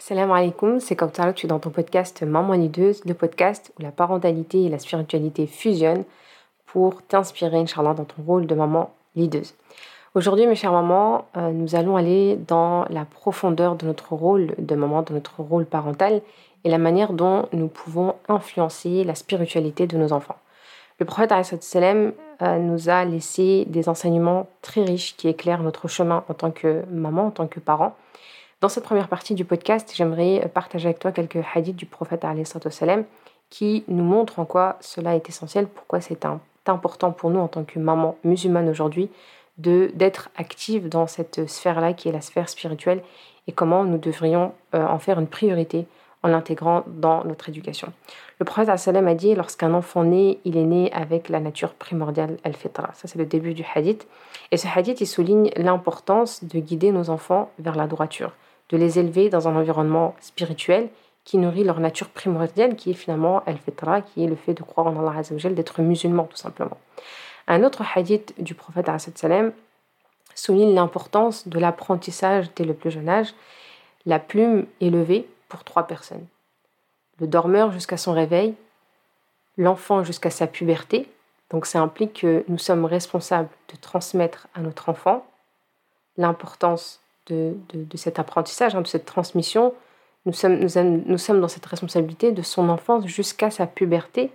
Salam alaikum, c'est que tu es dans ton podcast Maman Lideuse, le podcast où la parentalité et la spiritualité fusionnent pour t'inspirer, Inch'Allah, dans ton rôle de maman leaduse. Aujourd'hui, mes chères mamans, euh, nous allons aller dans la profondeur de notre rôle de maman, de notre rôle parental et la manière dont nous pouvons influencer la spiritualité de nos enfants. Le prophète sallam euh, nous a laissé des enseignements très riches qui éclairent notre chemin en tant que maman, en tant que parent. Dans cette première partie du podcast, j'aimerais partager avec toi quelques hadiths du prophète sallam qui nous montrent en quoi cela est essentiel, pourquoi c'est important pour nous en tant que maman musulmane aujourd'hui d'être active dans cette sphère-là qui est la sphère spirituelle et comment nous devrions euh, en faire une priorité en l'intégrant dans notre éducation. Le prophète a dit lorsqu'un enfant naît, il est né avec la nature primordiale al-fitra. Ça, c'est le début du hadith. Et ce hadith, il souligne l'importance de guider nos enfants vers la droiture, de les élever dans un environnement spirituel qui nourrit leur nature primordiale, qui est finalement al-fitra, qui est le fait de croire en Allah d'être musulman tout simplement. Un autre hadith du prophète souligne l'importance de l'apprentissage dès le plus jeune âge. La plume élevée pour trois personnes. Le dormeur jusqu'à son réveil, l'enfant jusqu'à sa puberté. Donc ça implique que nous sommes responsables de transmettre à notre enfant l'importance de, cet apprentissage, hein, de cette transmission. Nous sommes, dans cette responsabilité de son enfance jusqu'à sa puberté.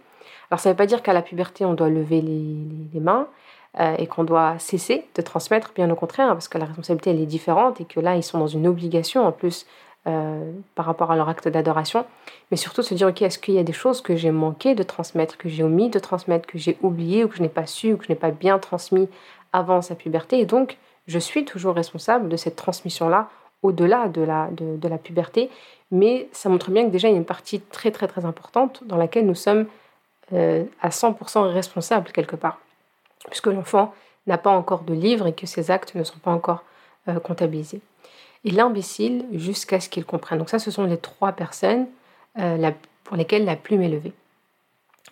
Alors ça ne veut pas dire qu'à la puberté, on doit lever les, mains euh, et qu'on doit cesser de transmettre, bien au contraire, parce que la responsabilité, elle est différente et que là, ils sont dans une obligation en plus euh, par rapport à leur acte d'adoration, mais surtout se dire, ok, est-ce qu'il y a des choses que j'ai manqué de transmettre, que j'ai omis de transmettre, que j'ai oublié ou que je n'ai pas su ou que je n'ai pas bien transmis avant sa puberté, et donc je suis toujours responsable de cette transmission-là au-delà de la, de, la puberté, mais ça montre bien que déjà il y a une partie très très très importante dans laquelle nous sommes euh, à 100% responsables quelque part, puisque l'enfant n'a pas encore de livre et que ses actes ne sont pas encore euh, comptabilisés et l'imbécile jusqu'à ce qu'il comprenne. Donc ça, ce sont les trois personnes euh, pour lesquelles la plume est levée.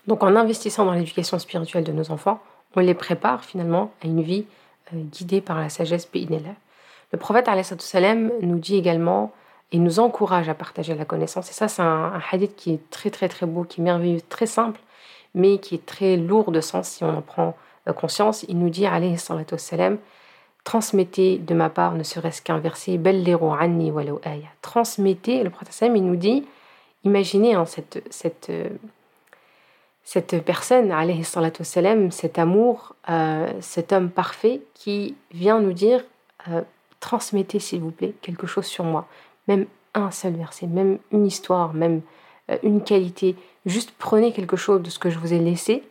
Donc en investissant dans l'éducation spirituelle de nos enfants, on les prépare finalement à une vie euh, guidée par la sagesse Béinella. Le prophète nous dit également et nous encourage à partager la connaissance. Et ça, c'est un, hadith qui est très très très beau, qui est merveilleux, très simple, mais qui est très lourd de sens si on en prend euh, conscience. Il nous dit, alayhi salam, transmettez de ma part ne serait-ce qu'un verset anni transmettez le prophète il nous dit imaginez hein, cette, cette, cette personne cet amour euh, cet homme parfait qui vient nous dire euh, transmettez s'il vous plaît quelque chose sur moi. Même un seul verset même une histoire même euh, une qualité. Juste prenez quelque chose de ce que je vous ai laissé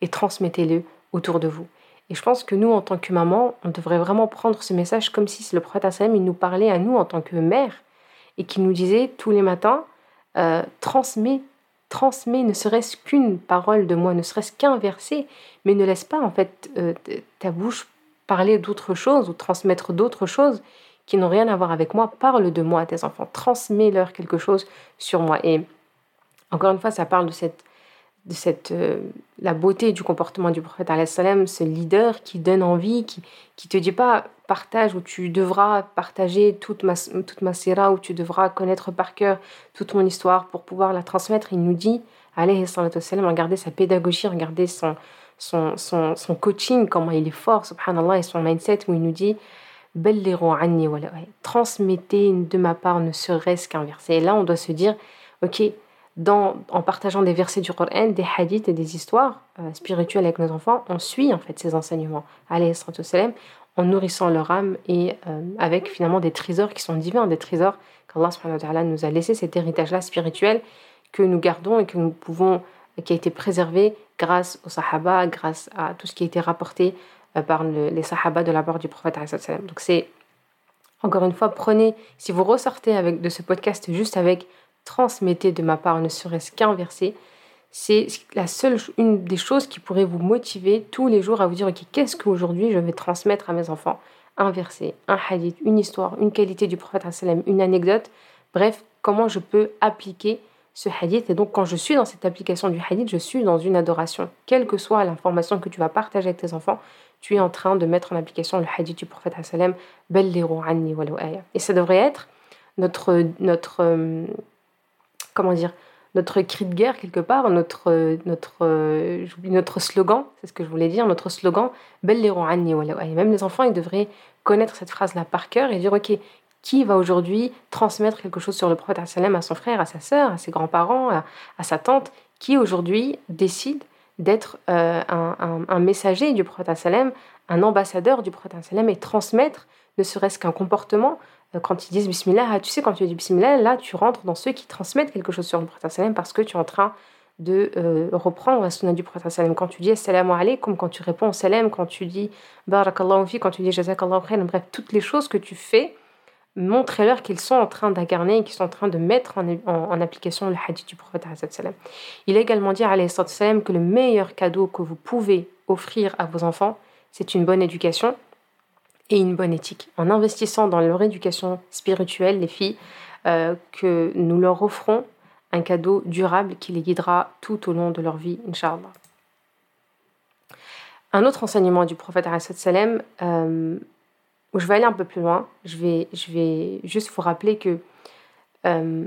et transmettez-le autour de vous. Et je pense que nous, en tant que maman, on devrait vraiment prendre ce message comme si le prophète Hassan, il nous parlait à nous en tant que mère et qui nous disait tous les matins, transmets, transmets ne serait-ce qu'une parole de moi, ne serait-ce qu'un verset, mais ne laisse pas en fait euh, ta bouche parler d'autre chose ou transmettre d'autres choses qui n'ont rien à voir avec moi. Parle de moi à tes enfants, transmets-leur quelque chose sur moi. Et encore une fois, ça parle de cette de cette, euh, la beauté du comportement du prophète, ce leader qui donne envie, qui qui te dit pas partage où tu devras partager toute ma, toute ma où tu devras connaître par cœur toute mon histoire pour pouvoir la transmettre. Il nous dit, allez, salam, regardez sa pédagogie, regardez son, son, son, son, coaching, comment il est fort, subhanallah, et son mindset où il nous dit, transmettez de ma part ne serait-ce qu'un verset. Et là, on doit se dire, ok, en partageant des versets du Coran, des hadiths et des histoires euh, spirituelles avec nos enfants, on suit en fait ces enseignements, en nourrissant leur âme et euh, avec finalement des trésors qui sont divins, des trésors qu'Allah nous a laissé, cet héritage-là spirituel que nous gardons et que nous pouvons, qui a été préservé grâce aux sahaba, grâce à tout ce qui a été rapporté euh, par les sahaba de la part du prophète. Donc c'est, encore une fois, prenez, si vous ressortez avec, de ce podcast juste avec transmettez de ma part ne serait-ce qu'un verset, c'est la seule une des choses qui pourrait vous motiver tous les jours à vous dire ok qu'est-ce qu'aujourd'hui je vais transmettre à mes enfants? Un verset un hadith une histoire une qualité du prophète une anecdote. Bref comment je peux appliquer ce hadith? Et donc quand je suis dans cette application du hadith je suis dans une adoration. Quelle que soit l'information que tu vas partager avec tes enfants tu es en train de mettre en application le hadith du prophète et ça devrait être notre, notre euh, comment dire, notre cri de guerre quelque part, notre, notre, notre slogan, c'est ce que je voulais dire, notre slogan, même les enfants, ils devraient connaître cette phrase-là par cœur et dire, ok, qui va aujourd'hui transmettre quelque chose sur le prophète à son frère, à sa sœur, à ses grands-parents, à, sa tante, qui aujourd'hui décide d'être euh, un, messager du prophète un ambassadeur du prophète et transmettre ne serait-ce qu'un comportement. Quand ils disent Bismillah, ah, tu sais, quand tu dis Bismillah, là, tu rentres dans ceux qui transmettent quelque chose sur le prophète parce que tu es en train de euh, reprendre la sunna du prophète Quand tu dis Assalamu alaikum, quand tu réponds salam, quand tu dis Barakallahu fi, quand tu dis Jazakallahu khair, bref, toutes les choses que tu fais, montrez-leur qu'ils sont en train d'incarner et qu'ils sont en train de mettre en, application le hadith du prophète Il a également dit que le meilleur cadeau que vous pouvez offrir à vos enfants, c'est une bonne éducation et une bonne éthique. En investissant dans leur éducation spirituelle, les filles, euh, que nous leur offrons un cadeau durable qui les guidera tout au long de leur vie, Inch'Allah. Un autre enseignement du prophète salam, euh, où je vais aller un peu plus loin, je vais, je vais juste vous rappeler que euh,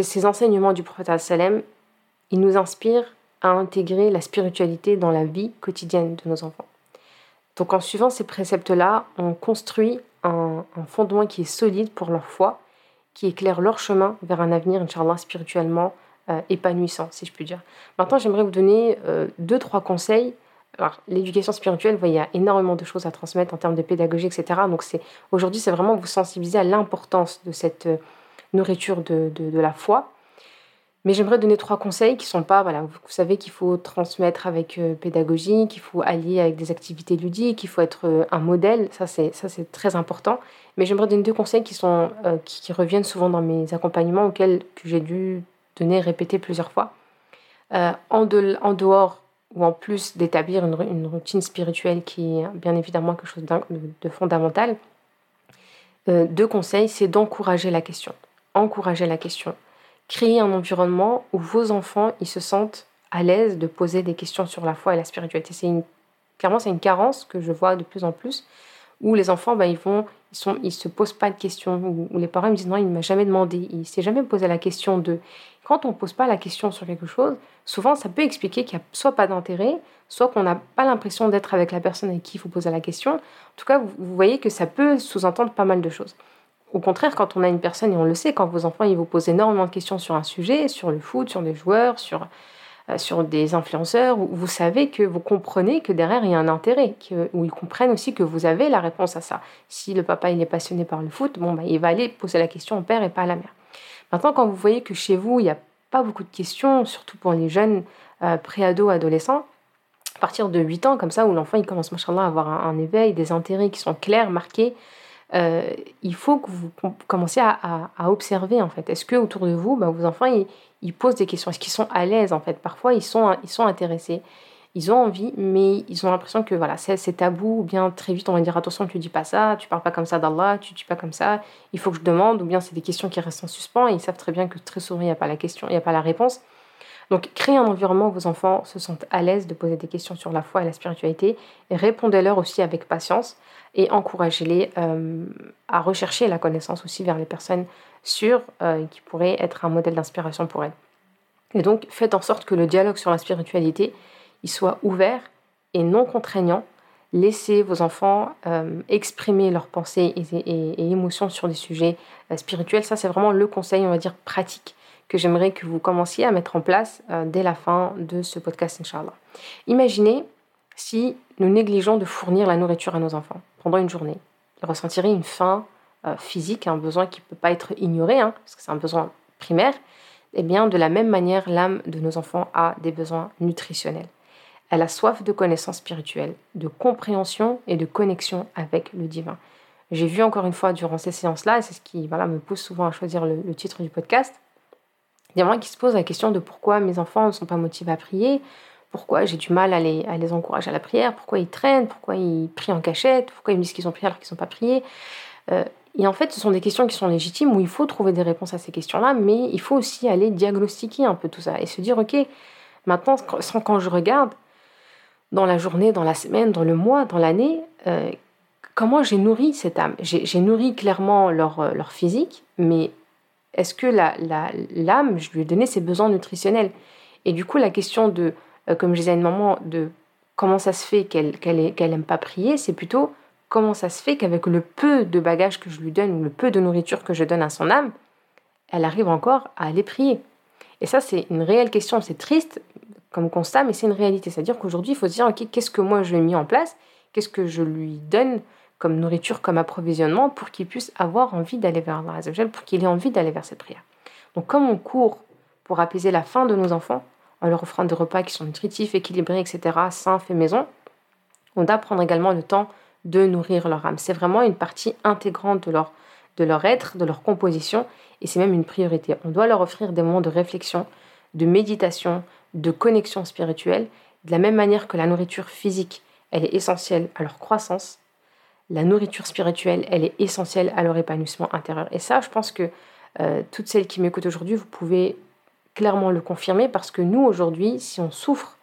ces enseignements du prophète salam, ils nous inspirent à intégrer la spiritualité dans la vie quotidienne de nos enfants. Donc en suivant ces préceptes-là, on construit un, fondement qui est solide pour leur foi qui éclairent leur chemin vers un avenir, Inch'Allah, spirituellement euh, épanouissant, si je puis dire. Maintenant, j'aimerais vous donner euh, deux, trois conseils. Alors, l'éducation spirituelle, il y a énormément de choses à transmettre en termes de pédagogie, etc. Donc, aujourd'hui, c'est vraiment vous sensibiliser à l'importance de cette euh, nourriture de, de la foi mais j'aimerais donner trois conseils qui sont pas, voilà, vous savez qu'il faut transmettre avec euh, pédagogie, qu'il faut allier avec des activités ludiques, qu'il faut être euh, un modèle, ça c'est ça c'est très important. Mais j'aimerais donner deux conseils qui sont euh, qui, reviennent souvent dans mes accompagnements auxquels que j'ai dû donner répéter plusieurs fois. en, de, en dehors ou en plus d'établir une, une, routine spirituelle qui est bien évidemment quelque chose de fondamental, deux conseils, c'est d'encourager la question. Encourager la question créer un environnement où vos enfants ils se sentent à l'aise de poser des questions sur la foi et la spiritualité. C'est une, clairement, c'est une carence que je vois de plus en plus, où les enfants, ben, ils vont, ils se posent pas de questions, où, les parents me disent non, il ne m'a jamais demandé, il s'est jamais posé la question de. Quand on pose pas la question sur quelque chose, souvent ça peut expliquer qu'il n'y a soit pas d'intérêt, soit qu'on n'a pas l'impression d'être avec la personne avec qui il faut poser la question. En tout cas, vous voyez que ça peut sous-entendre pas mal de choses. Au contraire, quand on a une personne, et on le sait, quand vos enfants ils vous posent énormément de questions sur un sujet, sur le foot, sur des joueurs, sur, euh, sur des influenceurs, vous savez que vous comprenez que derrière il y a un intérêt, que, où ils comprennent aussi que vous avez la réponse à ça. Si le papa il est passionné par le foot, bon, bah, il va aller poser la question au père et pas à la mère. Maintenant, quand vous voyez que chez vous, il n'y a pas beaucoup de questions, surtout pour les jeunes euh, pré-ados, adolescents, à partir de 8 ans, comme ça, où l'enfant il commence machallah, à avoir un éveil, des intérêts qui sont clairs, marqués, euh, il faut que vous commenciez à, observer en fait. Est-ce que autour de vous, bah, vos enfants, ils, posent des questions? Est-ce qu'ils sont à l'aise en fait? Parfois, ils sont, intéressés, ils ont envie, mais ils ont l'impression que voilà, c'est, tabou. Ou bien très vite, on va dire attention, tu dis pas ça, tu parles pas comme ça d'Allah, tu dis pas comme ça. Il faut que je demande. Ou bien c'est des questions qui restent en suspens et ils savent très bien que très souvent il n'y a pas la question, il n'y a pas la réponse. Donc, créez un environnement où vos enfants se sentent à l'aise de poser des questions sur la foi et la spiritualité. Et répondez-leur aussi avec patience et encouragez-les euh, à rechercher la connaissance aussi vers les personnes sûres euh, qui pourraient être un modèle d'inspiration pour elles. Et donc, faites en sorte que le dialogue sur la spiritualité il soit ouvert et non contraignant. Laissez vos enfants euh, exprimer leurs pensées et, émotions sur des sujets spirituels. Ça, c'est vraiment le conseil, on va dire, pratique que j'aimerais que vous commenciez à mettre en place dès la fin de ce podcast, Inch'Allah. Imaginez si nous négligeons de fournir la nourriture à nos enfants pendant une journée. Ils ressentiraient une faim euh, physique, un besoin qui ne peut pas être ignoré, hein, parce que c'est un besoin primaire. Eh bien, de la même manière, l'âme de nos enfants a des besoins nutritionnels. Elle a soif de connaissances spirituelles, de compréhension et de connexion avec le divin. J'ai vu encore une fois durant ces séances-là, et c'est ce qui me pousse souvent à choisir le, le titre du podcast, des gens qui se posent la question de pourquoi mes enfants ne sont pas motivés à prier, pourquoi j'ai du mal à les, à les encourager à la prière, pourquoi ils traînent, pourquoi ils prient en cachette, pourquoi ils me disent qu'ils ont prié alors qu'ils ne sont pas priés. Euh, et en fait, ce sont des questions qui sont légitimes où il faut trouver des réponses à ces questions-là, mais il faut aussi aller diagnostiquer un peu tout ça et se dire, ok, maintenant, quand je regarde dans la journée, dans la semaine, dans le mois, dans l'année, euh, comment j'ai nourri cette âme? J'ai nourri clairement leur, euh, leur physique, mais est-ce que l'âme, la, je lui ai donné ses besoins nutritionnels? Et du coup, la question de, comme je disais à une maman, de comment ça se fait qu'elle qu'elle pas prier, c'est plutôt comment ça se fait qu'avec le peu de bagages que je lui donne, le peu de nourriture que je donne à son âme, elle arrive encore à aller prier. Et ça, c'est une réelle question. C'est triste comme constat, mais c'est une réalité. C'est-à-dire qu'aujourd'hui, il faut se dire, OK, qu'est-ce que moi je lui mis en place? Qu'est-ce que je lui donne comme nourriture, comme approvisionnement pour qu'il puisse avoir envie d'aller vers Allah pour qu'il ait envie d'aller vers cette prière? Donc comme on court pour apaiser la faim de nos enfants, en leur offrant des repas qui sont nutritifs, équilibrés, etc., sains, faits maison, on doit prendre également le temps de nourrir leur âme. C'est vraiment une partie intégrante de leur, être, de leur composition, et c'est même une priorité. On doit leur offrir des moments de réflexion, de méditation, de connexion spirituelle, de la même manière que la nourriture physique, elle est essentielle à leur croissance, la nourriture spirituelle, elle est essentielle à leur épanouissement intérieur. Et ça, je pense que euh, toutes celles qui m'écoutent aujourd'hui, vous pouvez clairement le confirmer parce que nous, aujourd'hui, si on souffre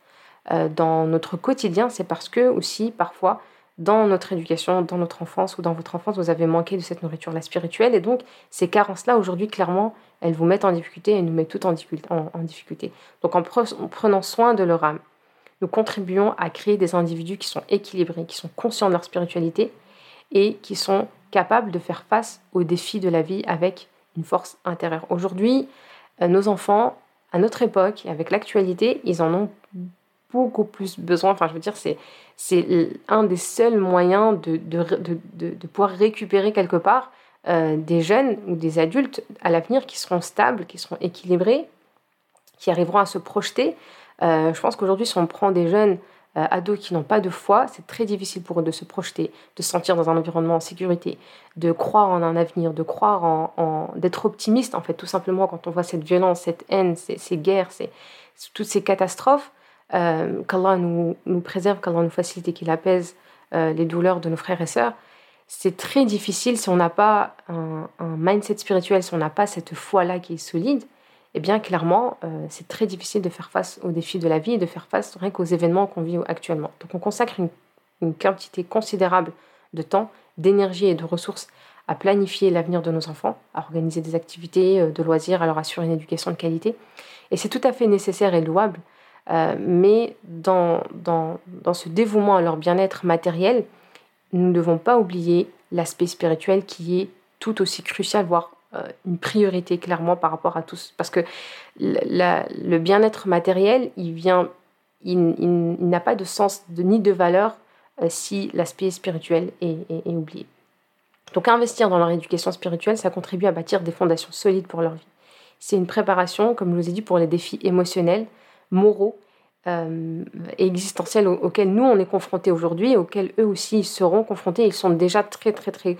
euh, dans notre quotidien, c'est parce que aussi, parfois, dans notre éducation, dans notre enfance ou dans votre enfance, vous avez manqué de cette nourriture-là spirituelle. Et donc, ces carences-là, aujourd'hui, clairement, elles vous mettent en difficulté et nous mettent toutes en difficulté. Donc, en, prenant soin de leur âme, nous contribuons à créer des individus qui sont équilibrés, qui sont conscients de leur spiritualité et qui sont capables de faire face aux défis de la vie avec une force intérieure. Aujourd'hui, nos enfants, à notre époque, avec l'actualité, ils en ont beaucoup plus besoin. Enfin, je veux dire, c'est, c'est un des seuls moyens de, de, de, de pouvoir récupérer quelque part euh, des jeunes ou des adultes à l'avenir qui seront stables, qui seront équilibrés, qui arriveront à se projeter. Euh, je pense qu'aujourd'hui, si on prend des jeunes ados qui n'ont pas de foi, c'est très difficile pour eux de se projeter, de se sentir dans un environnement en sécurité, de croire en un avenir, de croire en, d'être optimiste en fait, tout simplement quand on voit cette violence, cette haine, ces, ces guerres, toutes ces catastrophes euh, qu'Allah nous, nous, préserve, qu'Allah nous facilite et qu'il apaise euh, les douleurs de nos frères et sœurs, c'est très difficile si on n'a pas un, mindset spirituel, si on n'a pas cette foi-là qui est solide, eh bien clairement, euh, c'est très difficile de faire face aux défis de la vie et de faire face rien qu'aux événements qu'on vit actuellement. Donc on consacre une, quantité considérable de temps, d'énergie et de ressources à planifier l'avenir de nos enfants, à organiser des activités de loisirs, à leur assurer une éducation de qualité. Et c'est tout à fait nécessaire et louable euh, mais dans, dans, dans, ce dévouement à leur bien-être matériel, nous ne devons pas oublier l'aspect spirituel qui est tout aussi crucial, voire euh, une priorité clairement par rapport à tous. Parce que le bien-être matériel, il n'a pas de sens ni de valeur euh, si l'aspect spirituel est, oublié. Donc investir dans leur éducation spirituelle, ça contribue à bâtir des fondations solides pour leur vie. C'est une préparation, comme je vous ai dit, pour les défis émotionnels, moraux euh, et existentiels auxquels nous on est confrontés aujourd'hui, auxquels eux aussi seront confrontés. Ils sont déjà très très très euh,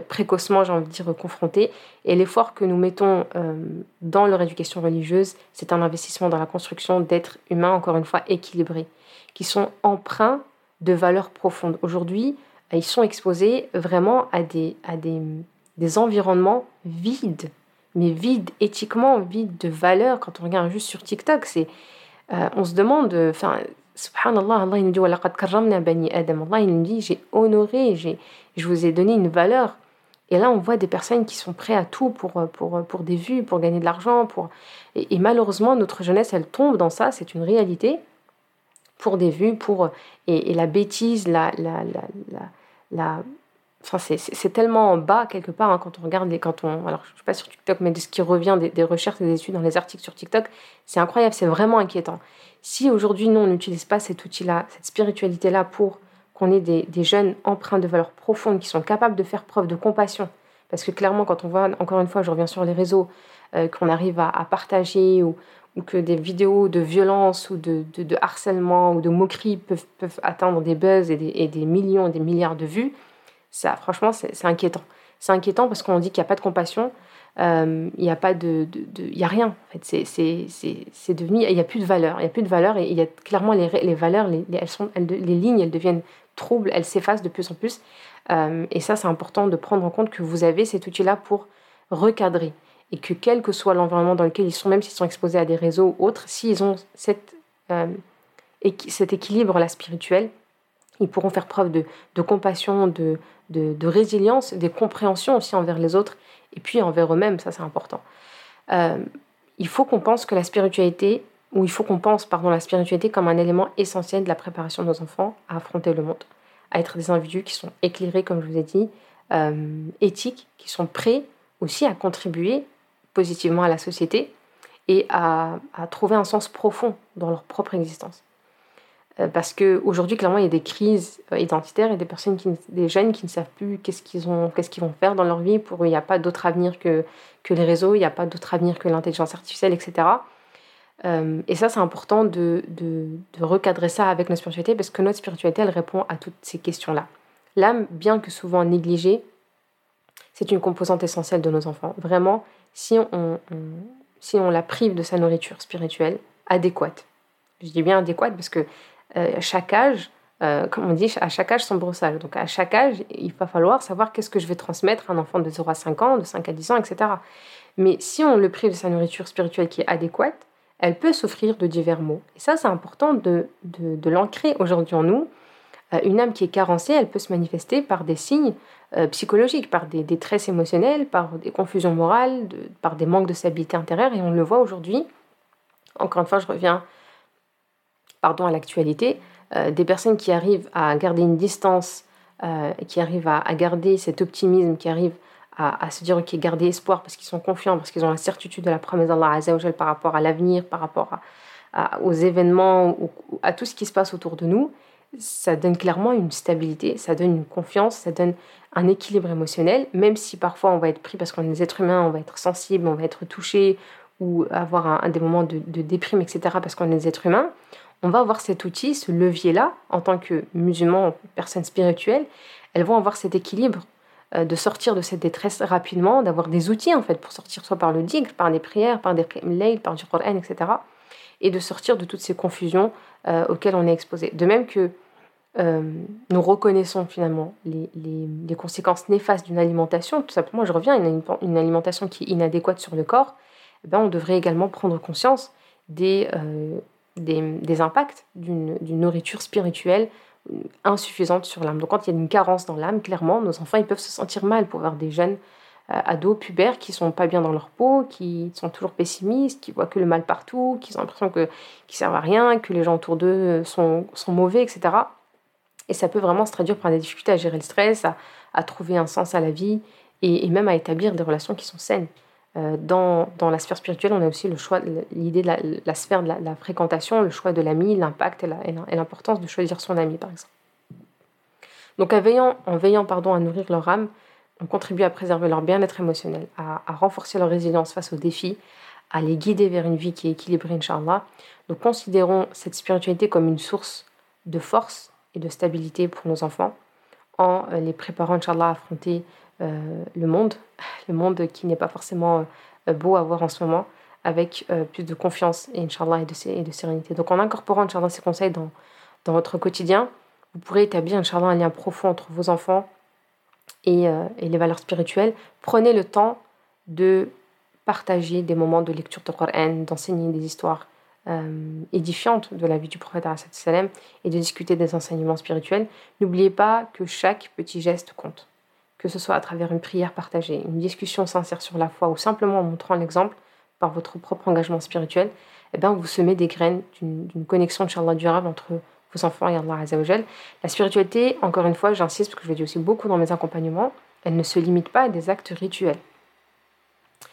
précocement, j'ai envie de dire, confrontés. Et l'effort que nous mettons euh, dans leur éducation religieuse, c'est un investissement dans la construction d'êtres humains, encore une fois, équilibrés, qui sont empreints de valeurs profondes. Aujourd'hui, ils sont exposés vraiment à des, à des, des environnements vides, mais vides éthiquement, vides de valeurs. Quand on regarde juste sur TikTok, c'est euh, on se demande, subhanallah, Allah il nous dit j'ai honoré, je vous ai donné une valeur. Et là, on voit des personnes qui sont prêtes à tout pour, pour, pour des vues, pour gagner de l'argent. Pour... Et, malheureusement, notre jeunesse, elle tombe dans ça, c'est une réalité, pour des vues, pour... Et, la bêtise, la, la, la, la Enfin, c'est tellement bas quelque part hein, quand on regarde les. Quand on, alors, je suis pas sur TikTok, mais de ce qui revient des, recherches et des études dans les articles sur TikTok, c'est incroyable, c'est vraiment inquiétant. Si aujourd'hui, nous, on n'utilise pas cet outil-là, cette spiritualité-là pour qu'on ait des, jeunes empreints de valeurs profondes qui sont capables de faire preuve de compassion, parce que clairement, quand on voit, encore une fois, je reviens sur les réseaux, euh, qu'on arrive à, partager ou, que des vidéos de violence ou de, harcèlement ou de moquerie peuvent, peuvent atteindre des buzz et des, et des millions et des milliards de vues, ça, franchement, c'est inquiétant. C'est inquiétant parce qu'on dit qu'il n'y a pas de compassion, euh, il n'y a pas de, il y a rien. En fait, c'est devenu, il n'y a plus de valeur, il y a plus de valeur et il y a clairement les, les valeurs, les, elles sont, les lignes, elles deviennent troubles, elles s'effacent de plus en plus. Euh, et ça, c'est important de prendre en compte que vous avez cet outil-là pour recadrer et que quel que soit l'environnement dans lequel ils sont, même s'ils sont exposés à des réseaux ou autres, s'ils ont cette, euh, cet équilibre là spirituel, Ils pourront faire preuve de, compassion, de, de, résilience, des compréhensions aussi envers les autres et puis envers eux-mêmes, ça c'est important. Euh, il faut qu'on pense que la spiritualité, ou il faut qu'on pense, pardon, la spiritualité comme un élément essentiel de la préparation de nos enfants à affronter le monde, à être des individus qui sont éclairés, comme je vous ai dit, euh, éthiques, qui sont prêts aussi à contribuer positivement à la société et à, trouver un sens profond dans leur propre existence. Euh, parce qu'aujourd'hui, clairement, il y a des crises euh, identitaires et des personnes, des jeunes qui ne savent plus qu'est-ce qu'ils ont, qu'est-ce qu'ils vont faire dans leur vie. Pour il n'y a pas d'autre avenir que, que les réseaux, il n'y a pas d'autre avenir que l'intelligence artificielle, etc. Euh, et ça, c'est important de, de, de, recadrer ça avec notre spiritualité parce que notre spiritualité, elle répond à toutes ces questions-là. L'âme, bien que souvent négligée, c'est une composante essentielle de nos enfants. Vraiment, si on, si on la prive de sa nourriture spirituelle adéquate, je dis bien adéquate parce que euh, chaque âge, euh, comme on dit, à chaque âge son brossage. Donc à chaque âge, il va falloir savoir qu'est-ce que je vais transmettre à un enfant de 0 à 5 ans, de 5 à 10 ans, etc. Mais si on le prive de sa nourriture spirituelle qui est adéquate, elle peut souffrir de divers maux. Et ça, c'est important de, de, l'ancrer aujourd'hui en nous. Euh, une âme qui est carencée, elle peut se manifester par des signes euh, psychologiques, par des détresses émotionnelles, par des confusions morales, par des manques de stabilité intérieure. Et on le voit aujourd'hui. Encore une fois, je reviens pardon, à l'actualité. Euh, des personnes qui arrivent à garder une distance, euh, qui arrivent à, garder cet optimisme, qui arrivent à, se dire, ok, garder espoir parce qu'ils sont confiants, parce qu'ils ont la certitude de la promesse d'Allah Azzawajal par rapport à l'avenir, par rapport aux événements, à tout ce qui se passe autour de nous, ça donne clairement une stabilité, ça donne une confiance, ça donne un équilibre émotionnel, même si parfois on va être pris parce qu'on est des êtres humains, on va être sensible, on va être touché ou avoir un, des moments de, déprime, etc. parce qu'on est des êtres humains, on va avoir cet outil, ce levier-là, en tant que musulman, personne spirituelle, elles vont avoir cet équilibre euh, de sortir de cette détresse rapidement, d'avoir des outils en fait pour sortir soit par le digre, par des prières, par des mails, par du Qur'an, etc. Et de sortir de toutes ces confusions euh, auxquelles on est exposé. De même que euh, nous reconnaissons finalement les, conséquences néfastes d'une alimentation, tout simplement, je reviens, une, alimentation qui est inadéquate sur le corps, eh ben, on devrait également prendre conscience des, des, impacts d'une nourriture spirituelle insuffisante sur l'âme. Donc quand il y a une carence dans l'âme, clairement, nos enfants ils peuvent se sentir mal pour voir des jeunes euh, ados, pubères, qui sont pas bien dans leur peau, qui sont toujours pessimistes, qui voient que le mal partout, qui ont l'impression qu'ils ne servent à rien, que les gens autour d'eux sont mauvais, etc. Et ça peut vraiment se traduire par des difficultés à gérer le stress, à, trouver un sens à la vie et, même à établir des relations qui sont saines. Euh, dans, la sphère spirituelle, on a aussi le choix, l'idée de la, sphère de la, fréquentation, le choix de l'ami, l'impact et l'importance de choisir son ami, par exemple. Donc en veillant, pardon, à nourrir leur âme, on contribue à préserver leur bien-être émotionnel, à, à, renforcer leur résilience face aux défis, à les guider vers une vie qui est équilibrée, Inch'Allah. Nous considérons cette spiritualité comme une source de force et de stabilité pour nos enfants en les préparant, Inch'Allah, à affronter le monde, le monde qui n'est pas forcément euh, beau à voir en ce moment, avec plus de confiance et, de, et de sérénité. Donc en incorporant, Inch'Allah, ces conseils dans, dans votre quotidien, vous pourrez établir, Inch'Allah, un lien profond entre vos enfants et, les valeurs spirituelles. Prenez le temps de partager des moments de lecture de Coran, d'enseigner des histoires euh, édifiante de la vie du prophète et de discuter des enseignements spirituels, n'oubliez pas que chaque petit geste compte. Que ce soit à travers une prière partagée, une discussion sincère sur la foi ou simplement en montrant l'exemple par votre propre engagement spirituel, eh bien, vous semez des graines d'une connexion, Inch'Allah, durable entre vos enfants et Allah Azzawajal. La spiritualité, encore une fois, j'insiste parce que je le dis aussi beaucoup dans mes accompagnements, elle ne se limite pas à des actes rituels.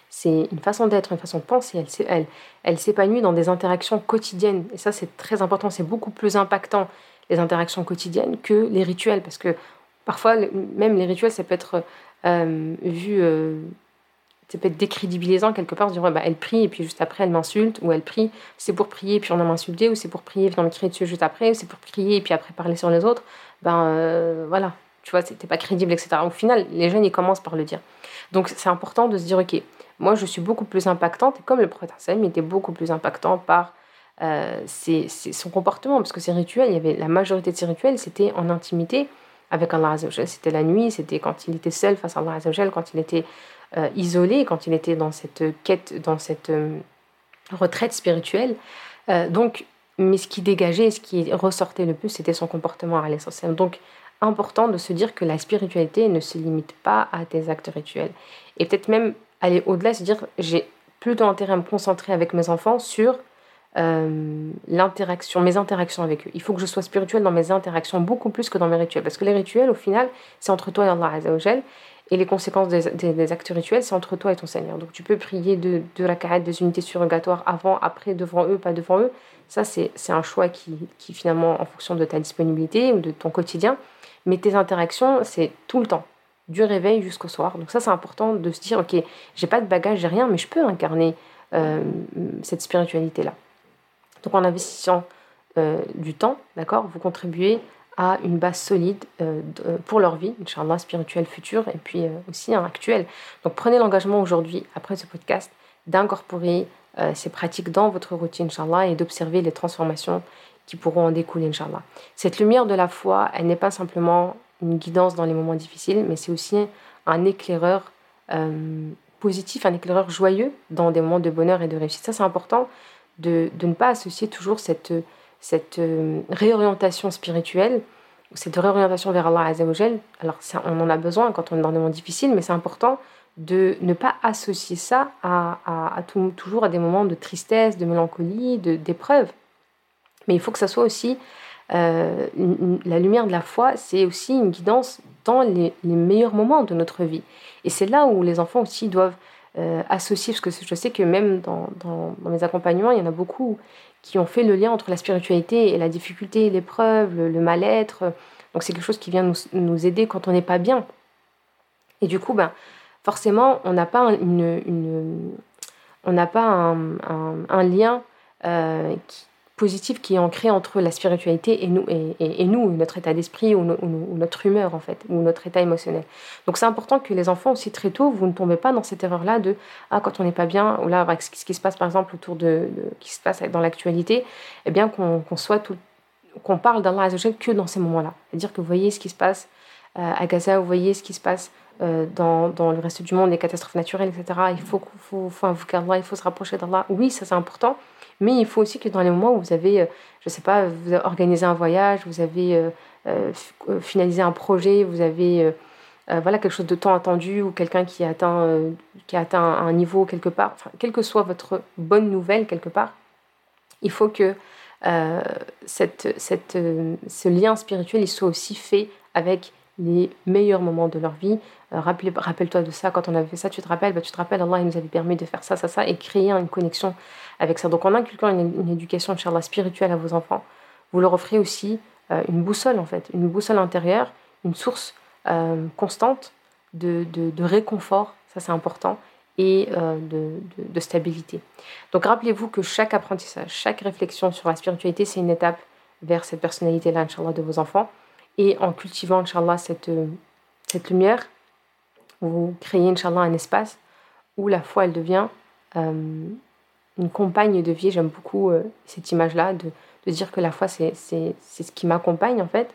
C'est une façon d'être, une façon de penser. Elle, elle, elle s'épanouit dans des interactions quotidiennes. Et ça, c'est très important. C'est beaucoup plus impactant, les interactions quotidiennes, que les rituels. Parce que parfois, même les rituels, ça peut être euh, vu. Euh, ça peut être décrédibilisant quelque part, se dire bah, elle prie et puis juste après elle m'insulte, ou elle prie, c'est pour prier et puis on a m'insulté, ou c'est pour prier et puis on me dessus juste après, ou c'est pour prier et puis après parler sur les autres. Ben euh, voilà, tu vois, c'était pas crédible, etc. Au final, les jeunes ils commencent par le dire. Donc c'est important de se dire ok, moi, je suis beaucoup plus impactante, et comme le prophète Hassan était beaucoup plus impactant par euh, son comportement, parce que ses rituels, il y avait la majorité de ses rituels, c'était en intimité avec Allah. C'était la nuit, c'était quand il était seul face à Allah quand il était euh, isolé, quand il était dans cette quête, dans cette euh, retraite spirituelle. donc, mais ce qui dégageait, ce qui ressortait le plus, c'était son comportement à l'essentiel. Donc, important de se dire que la spiritualité ne se limite pas à tes actes rituels. Et peut-être même aller au-delà, se dire j'ai plutôt intérêt à me concentrer avec mes enfants sur euh, l'interaction, mes interactions avec eux. Il faut que je sois spirituel dans mes interactions beaucoup plus que dans mes rituels. Parce que les rituels, au final, c'est entre toi et Allah Azzawajal. Et les conséquences des, actes rituels, c'est entre toi et ton Seigneur. Donc tu peux prier de, de la carette, des unités surrogatoires avant, après, devant eux, pas devant eux. Ça, c'est un choix qui, qui, finalement, en fonction de ta disponibilité ou de ton quotidien. Mais tes interactions, c'est tout le temps, du réveil jusqu'au soir. Donc ça, c'est important de se dire, ok, j'ai pas de bagage, j'ai rien, mais je peux incarner euh, cette spiritualité-là. Donc en investissant euh, du temps, d'accord, vous contribuez à une base solide euh, euh, pour leur vie, Inch'Allah, spirituelle future et puis aussi hein, actuelle. Donc prenez l'engagement aujourd'hui, après ce podcast, d'incorporer ces pratiques dans votre routine, Inch'Allah, et d'observer les transformations qui pourront en découler, Inch'Allah. Cette lumière de la foi, elle n'est pas simplement une guidance dans les moments difficiles, mais c'est aussi un éclaireur positif, un éclaireur joyeux dans des moments de bonheur et de réussite. Ça, c'est important de, ne pas associer toujours cette, cette euh, réorientation spirituelle, cette réorientation vers Allah Azzawajal. Alors, on en a besoin quand on est dans des moments difficiles, mais c'est important de ne pas associer ça à, toujours à des moments de tristesse, de mélancolie, d'épreuve. Mais il faut que ça soit aussi euh, la lumière de la foi, c'est aussi une guidance dans les, meilleurs moments de notre vie. Et c'est là où les enfants aussi doivent euh, associer, parce que je sais que même dans, dans, mes accompagnements, il y en a beaucoup qui ont fait le lien entre la spiritualité et la difficulté, l'épreuve, le, mal-être. Donc c'est quelque chose qui vient nous, nous aider quand on n'est pas bien. Et du coup, ben, forcément, on n'a pas, une, une, on pas un, un, lien euh, qui, positif qui est ancré entre la spiritualité et nous, et, nous notre état d'esprit ou, notre humeur en fait, ou notre état émotionnel. Donc c'est important que les enfants aussi très tôt, vous ne tombez pas dans cette erreur-là de ah quand on n'est pas bien ou là avec ce qui se passe par exemple autour de, qui se passe dans l'actualité, eh bien qu'on soit tout qu'on parle d'Allah que dans ces moments-là. C'est-à-dire que vous voyez ce qui se passe euh, à Gaza, vous voyez ce qui se passe dans, dans, le reste du monde, les catastrophes naturelles, etc. Il faut, faut, faut invoquer Allah, il faut se rapprocher d'Allah. Oui, ça c'est important, mais il faut aussi que dans les moments où vous avez, euh, je ne sais pas, vous avez organisé un voyage, vous avez euh, euh, finalisé un projet, vous avez voilà, quelque chose de temps attendu ou quelqu'un qui, atteint, qui a atteint un niveau quelque part, enfin, quelle que soit votre bonne nouvelle quelque part, il faut que cette, cette, ce lien spirituel il soit aussi fait avec les meilleurs moments de leur vie. Rappelle-toi de ça, quand on avait fait ça, tu te rappelles, bah, tu te rappelles, Allah il nous avait permis de faire ça, ça, ça, et créer une connexion avec ça. Donc en inculquant une, éducation spirituelle à vos enfants, vous leur offrez aussi euh, une boussole en fait, une boussole intérieure, une source euh, constante de, de, réconfort, ça c'est important, et euh, de, de, stabilité. Donc rappelez-vous que chaque apprentissage, chaque réflexion sur la spiritualité, c'est une étape vers cette personnalité-là, Inch'Allah, de vos enfants. Et en cultivant, Inch'Allah, cette, cette lumière, vous créez, Inch'Allah, un espace où la foi, elle devient une compagne de vie. J'aime beaucoup euh, cette image-là, de, de, dire que la foi, c'est ce qui m'accompagne en fait,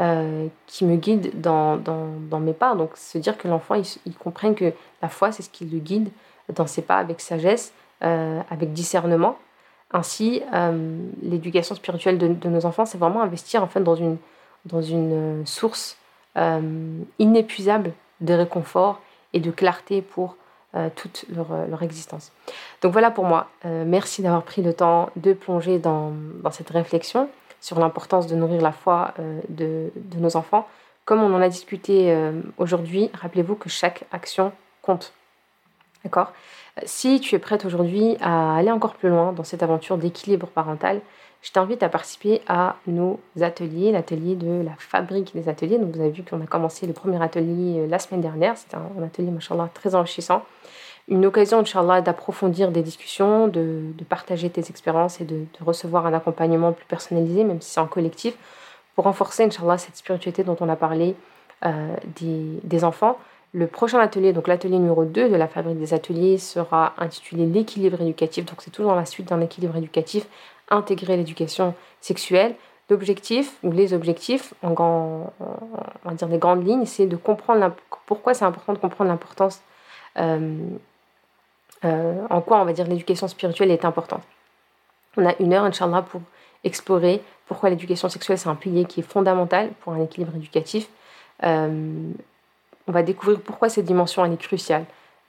euh, qui me guide dans, dans, dans, mes pas. Donc se dire que l'enfant, il, il, comprenne que la foi, c'est ce qui le guide dans ses pas avec sagesse, euh, avec discernement. Ainsi, l'éducation spirituelle de, de, nos enfants, c'est vraiment investir en fait dans une, dans une source inépuisable de réconfort et de clarté pour euh, toute leur, euh, leur, existence. Donc voilà pour moi. Euh, merci d'avoir pris le temps de plonger dans, dans cette réflexion sur l'importance de nourrir la foi de, de, nos enfants. Comme on en a discuté aujourd'hui, rappelez-vous que chaque action compte. D'accord? Si tu es prête aujourd'hui à aller encore plus loin dans cette aventure d'équilibre parental, je t'invite à participer à nos ateliers, l'atelier de la fabrique des ateliers. Donc vous avez vu qu'on a commencé le premier atelier euh, la semaine dernière. C'était un, atelier, machallah, très enrichissant. Une occasion, Inch'Allah, d'approfondir des discussions, de, partager tes expériences et de, recevoir un accompagnement plus personnalisé, même si c'est en collectif, pour renforcer, Inch'Allah, cette spiritualité dont on a parlé euh, des, des enfants. Le prochain atelier, donc l'atelier numéro 2 de la fabrique des ateliers, sera intitulé l'équilibre éducatif. Donc c'est toujours la suite d'un équilibre éducatif intégrer l'éducation sexuelle. L'objectif, ou les objectifs, en, grand, on va dire des grandes lignes, c'est de comprendre pourquoi c'est important de comprendre l'importance, euh, euh, en quoi on va dire l'éducation spirituelle est importante. On a une heure, Inch'Allah, pour explorer pourquoi l'éducation sexuelle c'est un pilier qui est fondamental pour un équilibre éducatif. Euh, on va découvrir pourquoi cette dimension est cruciale,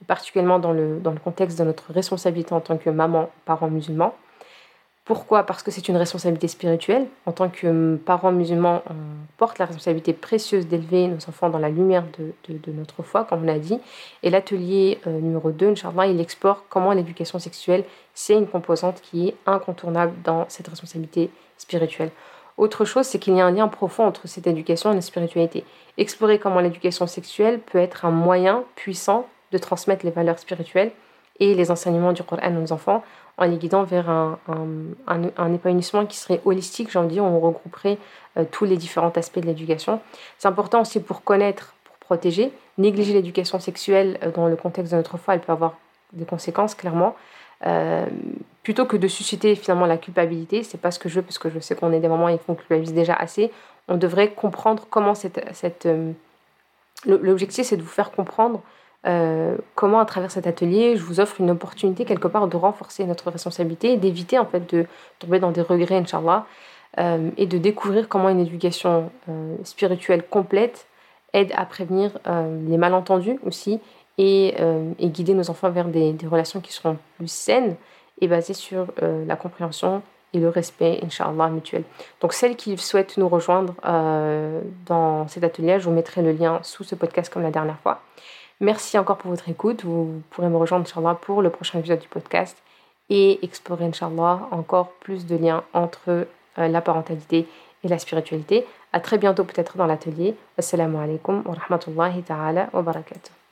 particulièrement dans le, dans le contexte de notre responsabilité en tant que maman, parent musulman. Pourquoi? Parce que c'est une responsabilité spirituelle. En tant que parents musulmans, on porte la responsabilité précieuse d'élever nos enfants dans la lumière de, notre foi, comme on l'a dit. Et l'atelier euh, numéro 2, Inch'Allah, il explore comment l'éducation sexuelle, c'est une composante qui est incontournable dans cette responsabilité spirituelle. Autre chose, c'est qu'il y a un lien profond entre cette éducation et la spiritualité. Explorer comment l'éducation sexuelle peut être un moyen puissant de transmettre les valeurs spirituelles et les enseignements du Coran nos enfants en les guidant vers un, un, épanouissement qui serait holistique, j'ai envie de dire, on regrouperait euh, tous les différents aspects de l'éducation. C'est important aussi pour connaître, pour protéger. Négliger l'éducation sexuelle euh, dans le contexte de notre foi, elle peut avoir des conséquences, clairement. Euh, plutôt que de susciter finalement la culpabilité, c'est pas ce que je veux, parce que je sais qu'on est des moments où on culpabilise déjà assez, on devrait comprendre comment cette... cette L'objectif, c'est de vous faire comprendre euh, comment à travers cet atelier, je vous offre une opportunité quelque part de renforcer notre responsabilité d'éviter en fait de tomber dans des regrets, Inch'Allah, euh, et de découvrir comment une éducation euh, spirituelle complète aide à prévenir les malentendus aussi et, et, guider nos enfants vers des, des, relations qui seront plus saines et basées sur la compréhension et le respect, Inch'Allah, mutuel. Donc celles qui souhaitent nous rejoindre dans cet atelier, je vous mettrai le lien sous ce podcast comme la dernière fois. Merci encore pour votre écoute. Vous pourrez me rejoindre, Inch'Allah, pour le prochain épisode du podcast et explorer, Inch'Allah, encore plus de liens entre euh, la parentalité et la spiritualité. À très bientôt, peut-être dans l'atelier. Assalamu alaikum wa rahmatullahi ta'ala wa barakatuh.